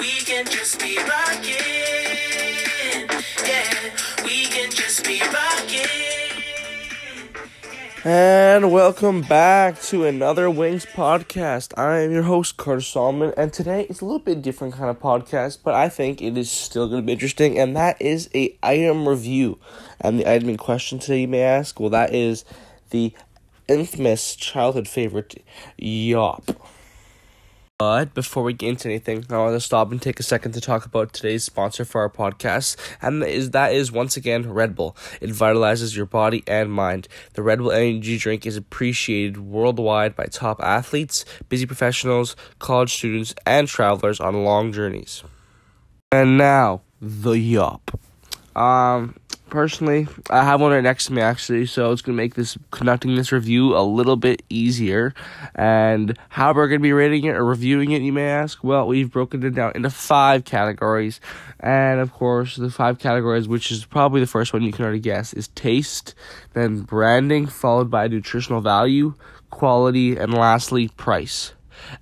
we can just be rocking. Yeah, we can just be rocking. And welcome back to another Wings podcast. I am your host, Carter Solomon, and today it's a little bit different kind of podcast, but I think it is still going to be interesting, and that is a item review. And the item in question today, you may ask, well, that is the infamous childhood favorite, Yop. But before we get into anything, I want to stop and take a second to talk about today's sponsor for our podcast, and that is that is once again Red Bull. It vitalizes your body and mind. The Red Bull energy drink is appreciated worldwide by top athletes, busy professionals, college students, and travelers on long journeys. And now the Yop. Um, personally, I have one right next to me actually, so it's gonna make this conducting this review a little bit easier. And how we're gonna be rating it or reviewing it, you may ask. Well, we've broken it down into five categories, and of course, the five categories, which is probably the first one you can already guess, is taste, then branding, followed by nutritional value, quality, and lastly, price.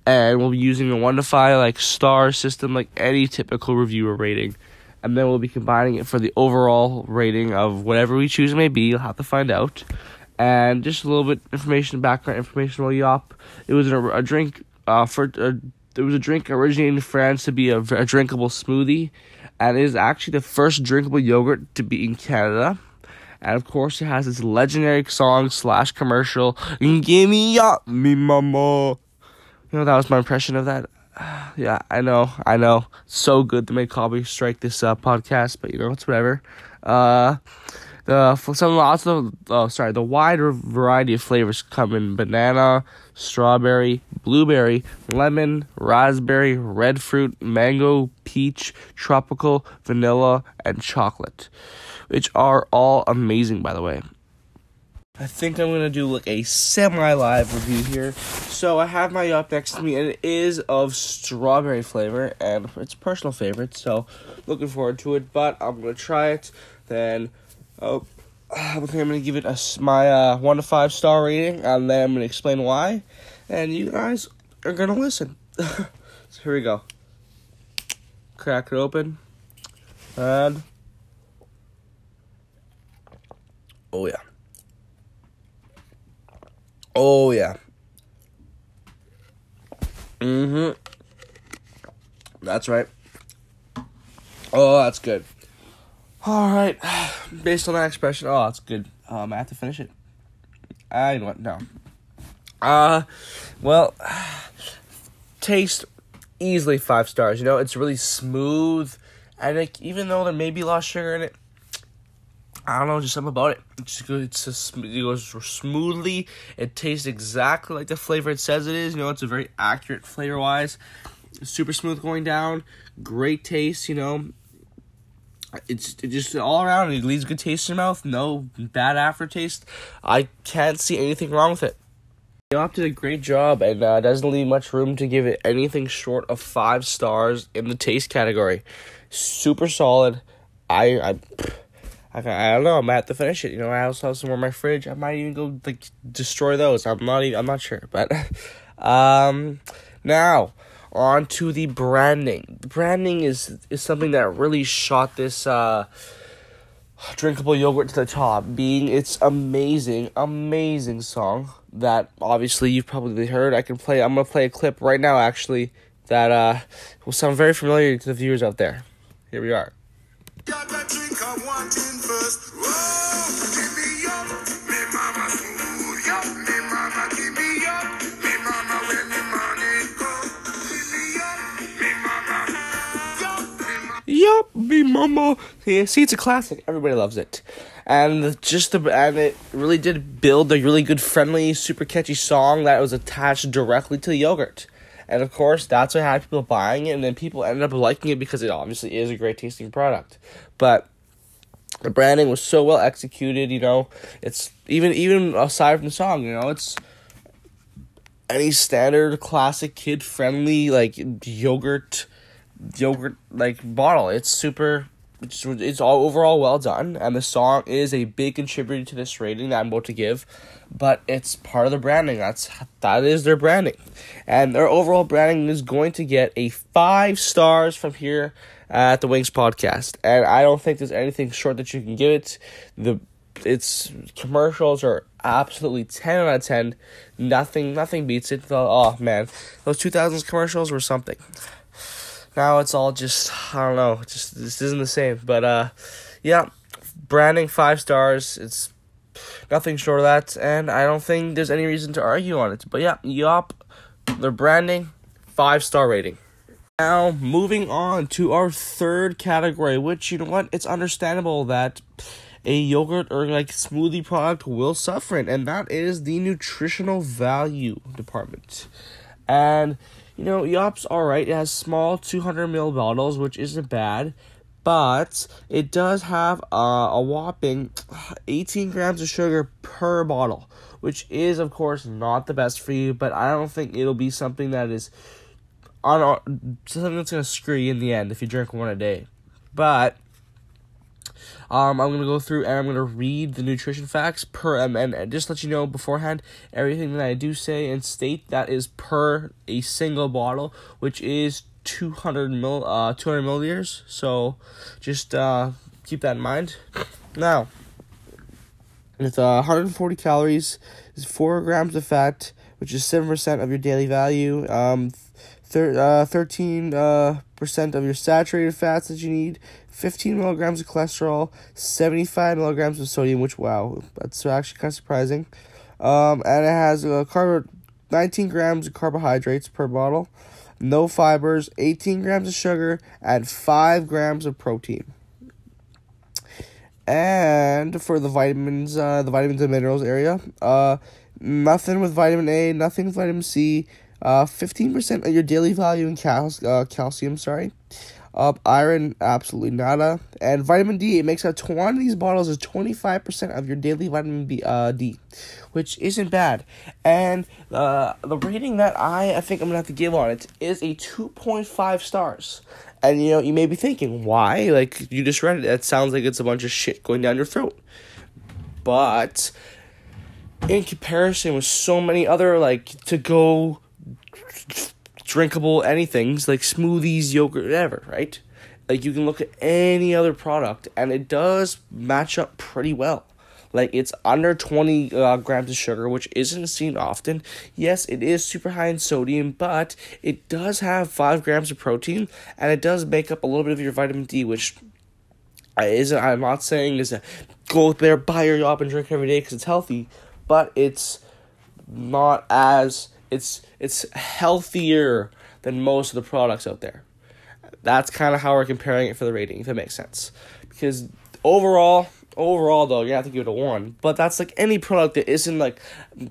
And we'll be using a one to five like star system, like any typical reviewer rating and then we'll be combining it for the overall rating of whatever we choose may be. You'll have to find out. And just a little bit information, background information about Yop. It was a, a drink uh, for uh, it was a drink originated in France to be a, a drinkable smoothie, and it is actually the first drinkable yogurt to be in Canada. And of course, it has its legendary song slash commercial, "Give me Yop, me mama." You know that was my impression of that yeah, I know, I know. So good to make copy strike this uh, podcast, but you know it's whatever. Uh, the some lots of oh sorry, the wide variety of flavors come in banana, strawberry, blueberry, lemon, raspberry, red fruit, mango, peach, tropical, vanilla, and chocolate, which are all amazing by the way. I think I'm gonna do like a semi-live review here. So I have my Yop next to me, and it is of strawberry flavor, and it's a personal favorite. So looking forward to it. But I'm gonna try it. Then, oh, I think I'm gonna give it a my uh, one to five star rating, and then I'm gonna explain why, and you guys are gonna listen. so here we go. Crack it open, and oh yeah. Oh yeah. Mm-hmm. That's right. Oh, that's good. All right. Based on that expression, oh, that's good. Um, I have to finish it. I know what? No. Uh, well, taste easily five stars. You know, it's really smooth, and like, even though there may be a lot of sugar in it, I don't know, just something about it. It's good. It's just, it goes smoothly. It tastes exactly like the flavor it says it is. You know, it's a very accurate flavor wise. Super smooth going down. Great taste. You know, it's it just all around. It leaves a good taste in your mouth. No bad aftertaste. I can't see anything wrong with it. Yop did a great job and uh, doesn't leave much room to give it anything short of five stars in the taste category. Super solid. I I. I, I don't know. I might have to finish it. You know, I also have some more in my fridge. I might even go like destroy those. I'm not even. I'm not sure, but um, now on to the branding. Branding is is something that really shot this uh drinkable yogurt to the top. Being its amazing, amazing song that obviously you've probably heard. I can play. I'm gonna play a clip right now. Actually, that uh will sound very familiar to the viewers out there. Here we are. Yop, me mama. Yeah, see, it's a classic. Everybody loves it. And just the and it really did build a really good, friendly, super catchy song that was attached directly to the yogurt. And of course, that's what had people buying it, and then people ended up liking it because it obviously is a great tasting product. But the branding was so well executed, you know. It's even even aside from the song, you know, it's any standard classic kid friendly like yogurt yogurt like bottle. It's super it's, it's all overall well done, and the song is a big contributor to this rating that I'm about to give. But it's part of the branding. That's that is their branding, and their overall branding is going to get a five stars from here at the Wings podcast. And I don't think there's anything short that you can give it. The its commercials are absolutely 10 out of 10 nothing nothing beats it oh man those 2000s commercials were something now it's all just I don't know, just this isn't the same. But uh, yeah, branding five stars. It's nothing short of that, and I don't think there's any reason to argue on it. But yeah, yup, their branding five star rating. Now moving on to our third category, which you know what, it's understandable that a yogurt or like smoothie product will suffer it, and that is the nutritional value department. And you know, Yop's alright. It has small 200 ml bottles, which isn't bad, but it does have uh, a whopping 18 grams of sugar per bottle, which is, of course, not the best for you, but I don't think it'll be something that is on something that's gonna screw you in the end if you drink one a day. But um, I'm gonna go through and I'm gonna read the nutrition facts per and, and just let you know beforehand everything that I do say and state that is per a single bottle, which is 200 mil uh 200 milliliters. So just uh keep that in mind. Now, it's uh, 140 calories, is four grams of fat, which is seven percent of your daily value. Um, thir- uh, 13 uh, percent of your saturated fats that you need, 15 milligrams of cholesterol, 75 milligrams of sodium, which, wow, that's actually kind of surprising. Um, and it has a carb- 19 grams of carbohydrates per bottle, no fibers, 18 grams of sugar, and 5 grams of protein. And for the vitamins, uh, the vitamins and minerals area, uh, nothing with vitamin A, nothing with vitamin C, uh, 15% of your daily value in cal- uh, calcium, sorry. Uh, iron, absolutely nada. And vitamin D, it makes up 20 of these bottles is 25% of your daily vitamin B, uh, D, which isn't bad. And uh, the rating that I, I think I'm going to have to give on it is a 2.5 stars. And you know, you may be thinking, why? Like, you just read it. It sounds like it's a bunch of shit going down your throat. But in comparison with so many other, like, to go drinkable anythings like smoothies, yogurt, whatever, right? Like you can look at any other product and it does match up pretty well. Like it's under 20 uh, grams of sugar, which isn't seen often. Yes, it is super high in sodium, but it does have 5 grams of protein and it does make up a little bit of your vitamin D, which isn't, I'm not saying is a go there, buy your Yop and drink every day because it's healthy, but it's not as it's it's healthier than most of the products out there. That's kind of how we're comparing it for the rating, if it makes sense. Because overall, overall though, you have to give it a one. But that's like any product that isn't like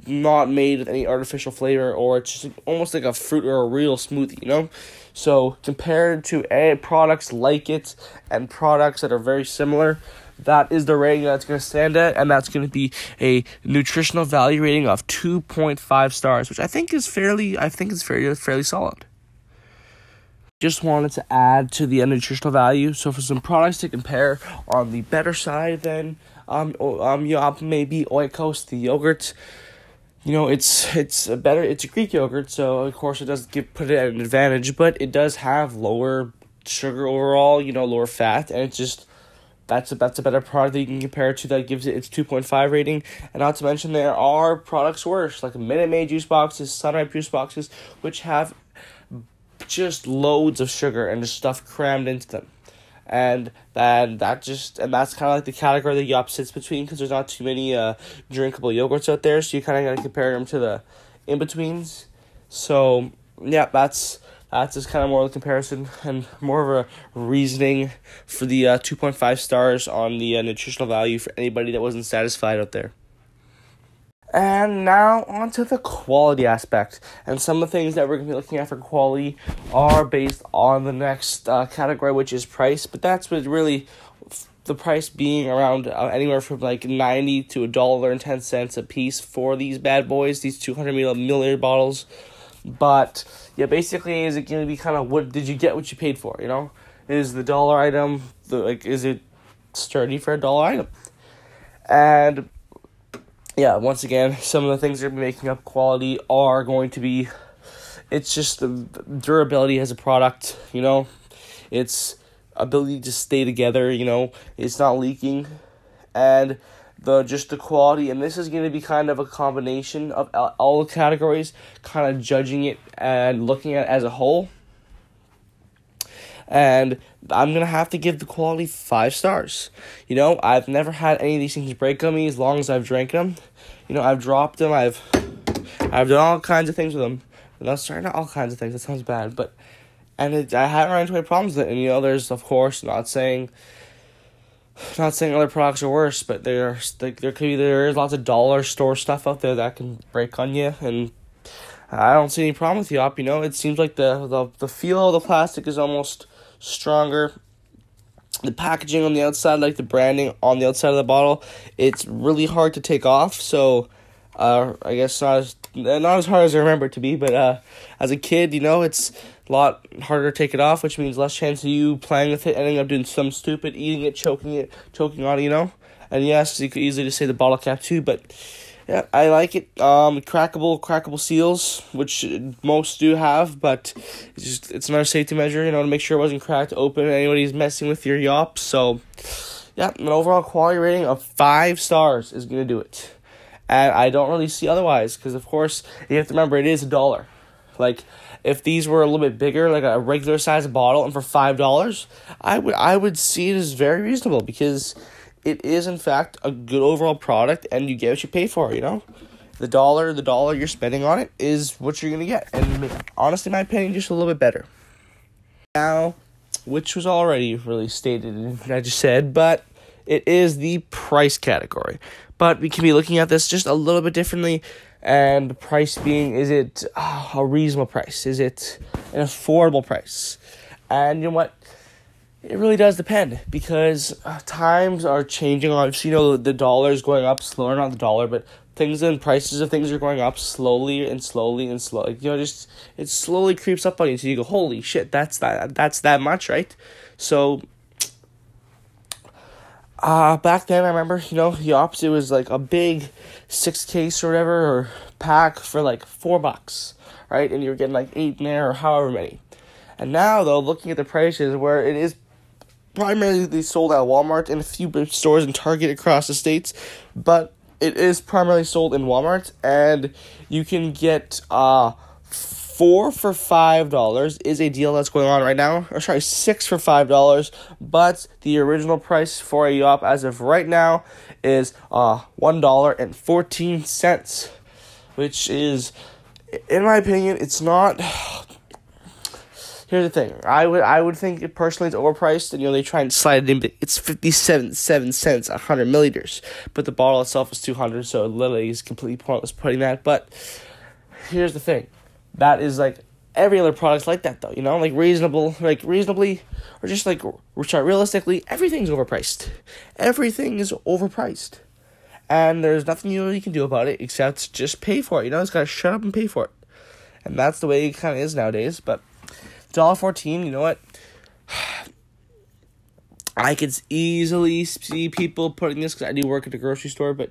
not made with any artificial flavor, or it's just almost like a fruit or a real smoothie, you know. So compared to a products like it and products that are very similar, that is the rating that's going to stand at, and that's going to be a nutritional value rating of 2.5 stars, which I think is fairly, I think is fairly, fairly solid. Just wanted to add to the nutritional value. So for some products to compare on the better side then um um you know, maybe Oikos the yogurt. You know, it's it's a better it's a Greek yogurt, so of course it does give put it at an advantage, but it does have lower sugar overall, you know, lower fat, and it's just that's a, that's a better product that you can compare to that gives it its 2.5 rating. And not to mention, there are products worse, like Minute Maid juice boxes, SunRype juice boxes, which have just loads of sugar and just stuff crammed into them. And then that just and that's kind of like the category that Yop sits between because there's not too many uh, drinkable yogurts out there, so you kind of got to compare them to the in betweens. So yeah, that's that's just kind of more of a comparison and more of a reasoning for the uh, 2.5 stars on the uh, nutritional value for anybody that wasn't satisfied out there. And now on to the quality aspect. And some of the things that we're going to be looking at for quality are based on the next uh, category, which is price. But that's what really the price being around uh, anywhere from like 90 to a dollar and 10 cents a piece for these bad boys, these 200 milliliter bottles. But yeah, basically, is it going to be kind of what did you get what you paid for? You know, Is the dollar item the like is it sturdy for a dollar item? And yeah, once again, some of the things that are making up quality are going to be it's just the durability as a product, you know. It's ability to stay together, you know, it's not leaking and the just the quality and this is going to be kind of a combination of all the categories kind of judging it and looking at it as a whole. And i'm going to have to give the quality five stars. You know i've never had any of these things break on me as long as i've drank them. You know i've dropped them i've i've done all kinds of things with them. No sorry not all kinds of things that sounds bad but and it, i haven't run into any problems with it. And you know there's of course not saying not saying other products are worse, but there's like there could be there is lots of dollar store stuff out there that can break on you, and I don't see any problem with the Yop. You know, it seems like the the the feel of the plastic is almost stronger. The packaging on the outside, like the branding on the outside of the bottle, it's really hard to take off. So, uh, I guess not as not as hard as I remember it to be, but uh, as a kid, you know, it's a lot harder to take it off, which means less chance of you playing with it, ending up doing some stupid, eating it, choking it, choking on it, you know. And yes, you could easily just say the bottle cap too, but yeah, I like it. Um, crackable, crackable seals, which most do have, but it's just it's another safety measure, you know, to make sure it wasn't cracked open. Anybody's messing with your yop, so yeah, an overall quality rating of five stars is gonna do it, and I don't really see otherwise because of course you have to remember it is a dollar, like if these were a little bit bigger, like a regular size bottle, and for five dollars, I would I would see it as very reasonable because it is in fact a good overall product, and you get what you pay for. You know, the dollar the dollar you're spending on it is what you're gonna get, and honestly, my opinion, just a little bit better. Now, which was already really stated, and I just said, but it is the price category. But we can be looking at this just a little bit differently. And the price being is it uh, a reasonable price? Is it an affordable price? And you know what? It really does depend because uh, times are changing obviously you know the, the dollar is going up slower not the dollar but things and prices of things are going up slowly and slowly and slowly you know just it slowly creeps up on you. So you go holy shit that's that that's that much right? So uh, back then, I remember, you know, the opposite was like a big six case or whatever, or pack for like four bucks, right? And you were getting like eight in there or however many. And now, though, looking at the prices where it is primarily sold at Walmart and a few stores in Target across the states, but it is primarily sold in Walmart, and you can get uh four for five dollars is a deal that's going on right now. Or sorry, six for five dollars. But the original price for a Yop as of right now is uh one dollar and fourteen cents, which is, in my opinion, it's not. Here's the thing. I would I would think it personally it's overpriced, and you know they try and slide it in. But it's fifty seven seven cents hundred milliliters, but the bottle itself is two hundred, so it literally is completely pointless putting that. But here's the thing that is like every other product's like that though, you know, like reasonable, like reasonably, or just like are realistically, everything's overpriced. Everything is overpriced, and there's nothing you really can do about it except just pay for it. You know, it's gotta shut up and pay for it, and that's the way it kind of is nowadays. But dollar fourteen, you know what? I could easily see people putting this because I do work at the grocery store, but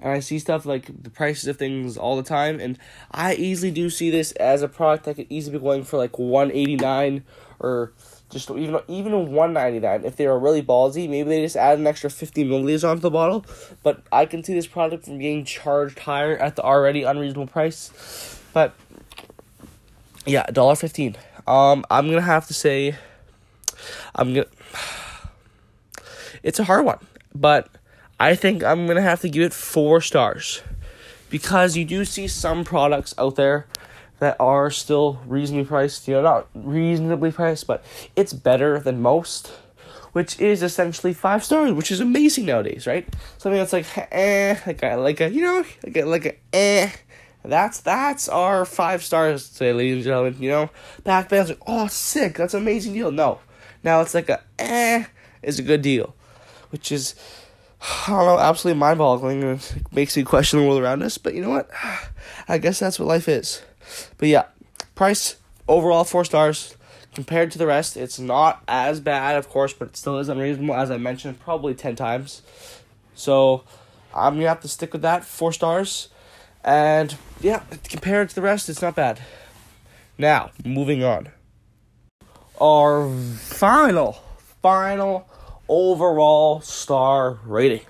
and I see stuff like the prices of things all the time, and I easily do see this as a product that could easily be going for like one eighty nine or just even even one ninety nine. If they were really ballsy, maybe they just add an extra fifty milliliters onto the bottle. But I can see this product from being charged higher at the already unreasonable price. But yeah, dollar fifteen. Um, I'm gonna have to say, I'm gonna. It's a hard one, but I think I'm gonna have to give it four stars because you do see some products out there that are still reasonably priced. You know, not reasonably priced, but it's better than most, which is essentially five stars, which is amazing nowadays, right? Something that's like eh, like a like a you know like a like a eh. That's that's our five stars today, ladies and gentlemen. You know, back then like, oh, sick, that's amazing deal. No, now it's like a eh is a good deal, which is I don't know, absolutely mind boggling. It makes you question the world around us, but you know what? I guess that's what life is. But yeah, price overall four stars. compared to the rest, it's not as bad, of course, but it still is unreasonable, as I mentioned, probably 10 times. So I'm to have to stick with that. Four stars. And yeah, compared to the rest, it's not bad. Now, moving on. Our final, final overall star rating.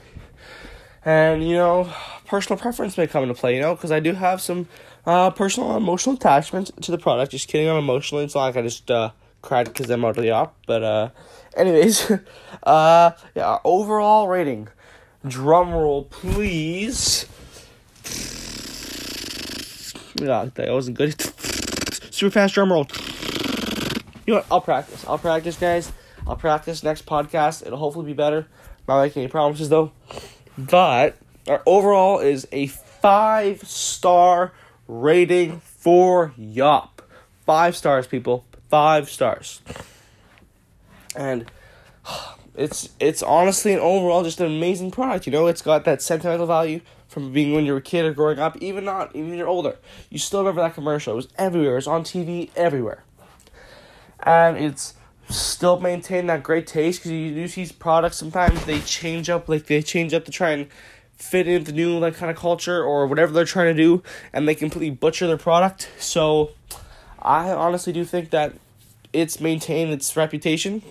And, you know, personal preference may come into play, you know, because I do have some uh, personal emotional attachment to the product. Just kidding, I'm emotionally. It's not like I just uh, cried because I'm out of the Yop. But, uh, anyways, uh, yeah, overall rating. Drum roll, please. Yeah, that wasn't good. Super fast drum roll. You know what? I'll practice. I'll practice, guys. I'll practice next podcast. It'll hopefully be better. Not making any promises though. But our overall is a five star rating for Yop. Five stars, people. Five stars. And it's it's honestly an overall just an amazing product. You know, it's got that sentimental value from being when you were a kid or growing up, even not even you're older. You still remember that commercial. It was everywhere. It was on TV everywhere. And it's still maintain that great taste because you do see products sometimes they change up like they change up to try and fit into new like kind of culture or whatever they're trying to do and they completely butcher their product. So i honestly do think that it's maintained its reputation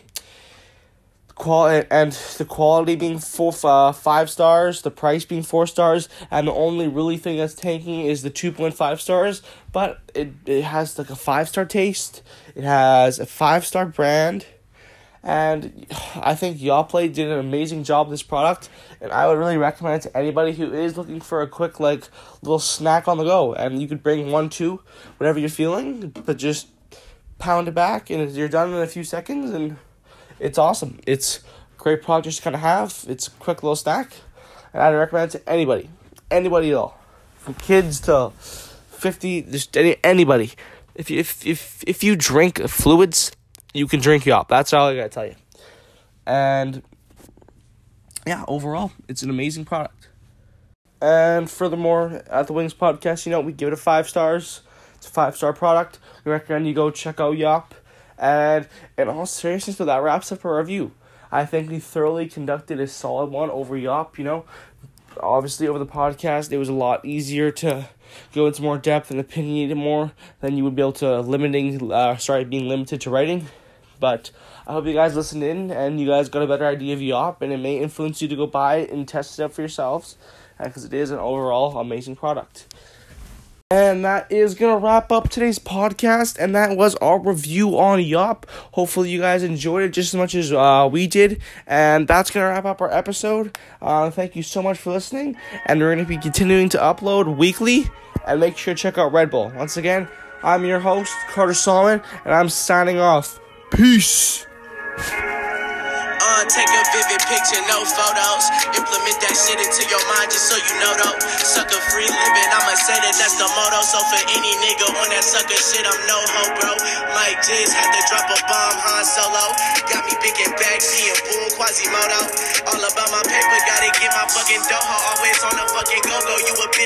quality and the quality being four uh, five stars, the price being four stars, and the only really thing that's tanking is the two point five stars. But it it has like a five star taste. It has a five star brand. And I think Yoplait did an amazing job this product, and I would really recommend it to anybody who is looking for a quick like little snack on the go. And you could bring one, two, whatever you're feeling, but just pound it back, and you're done in a few seconds, and it's awesome. It's great product just to kind of have. It's a quick little snack, and I'd recommend it to anybody, anybody at all, from kids to fifty, just any anybody. If you if if if you drink fluids, you can drink Yop. That's all I gotta tell you. And yeah, overall, it's an amazing product. And furthermore, at the Wings Podcast, you know, we give it a five stars. It's a five star product. We recommend you go check out Yop. And in all seriousness, that wraps up our review. I think we thoroughly conducted a solid one over Yop. You know, obviously over the podcast, it was a lot easier to go into more depth and opinionated more than you would be able to limiting. Uh, sorry, being limited to writing. But I hope you guys listened in and you guys got a better idea of Yop, and it may influence you to go buy it and test it out for yourselves, because it is an overall amazing product. And that is going to wrap up today's podcast. And that was our review on Yop. Hopefully, you guys enjoyed it just as much as uh, we did. And that's going to wrap up our episode. Uh, thank you so much for listening. And we're going to be continuing to upload weekly. And make sure to check out Red Bull. Once again, I'm your host, Carter Solomon. And I'm signing off. Peace. Take a vivid picture, no photos. Implement that shit into your mind just so you know though. Sucker free living, I'ma say that that's the motto. So for any nigga on that sucker shit, I'm no hoe, bro. Mike Jizz had to drop a bomb, Han Solo. Got me and bagsy and boom, Quasimodo. All about my paper, gotta get my fucking dough. Always on the fucking go go, you a bitch.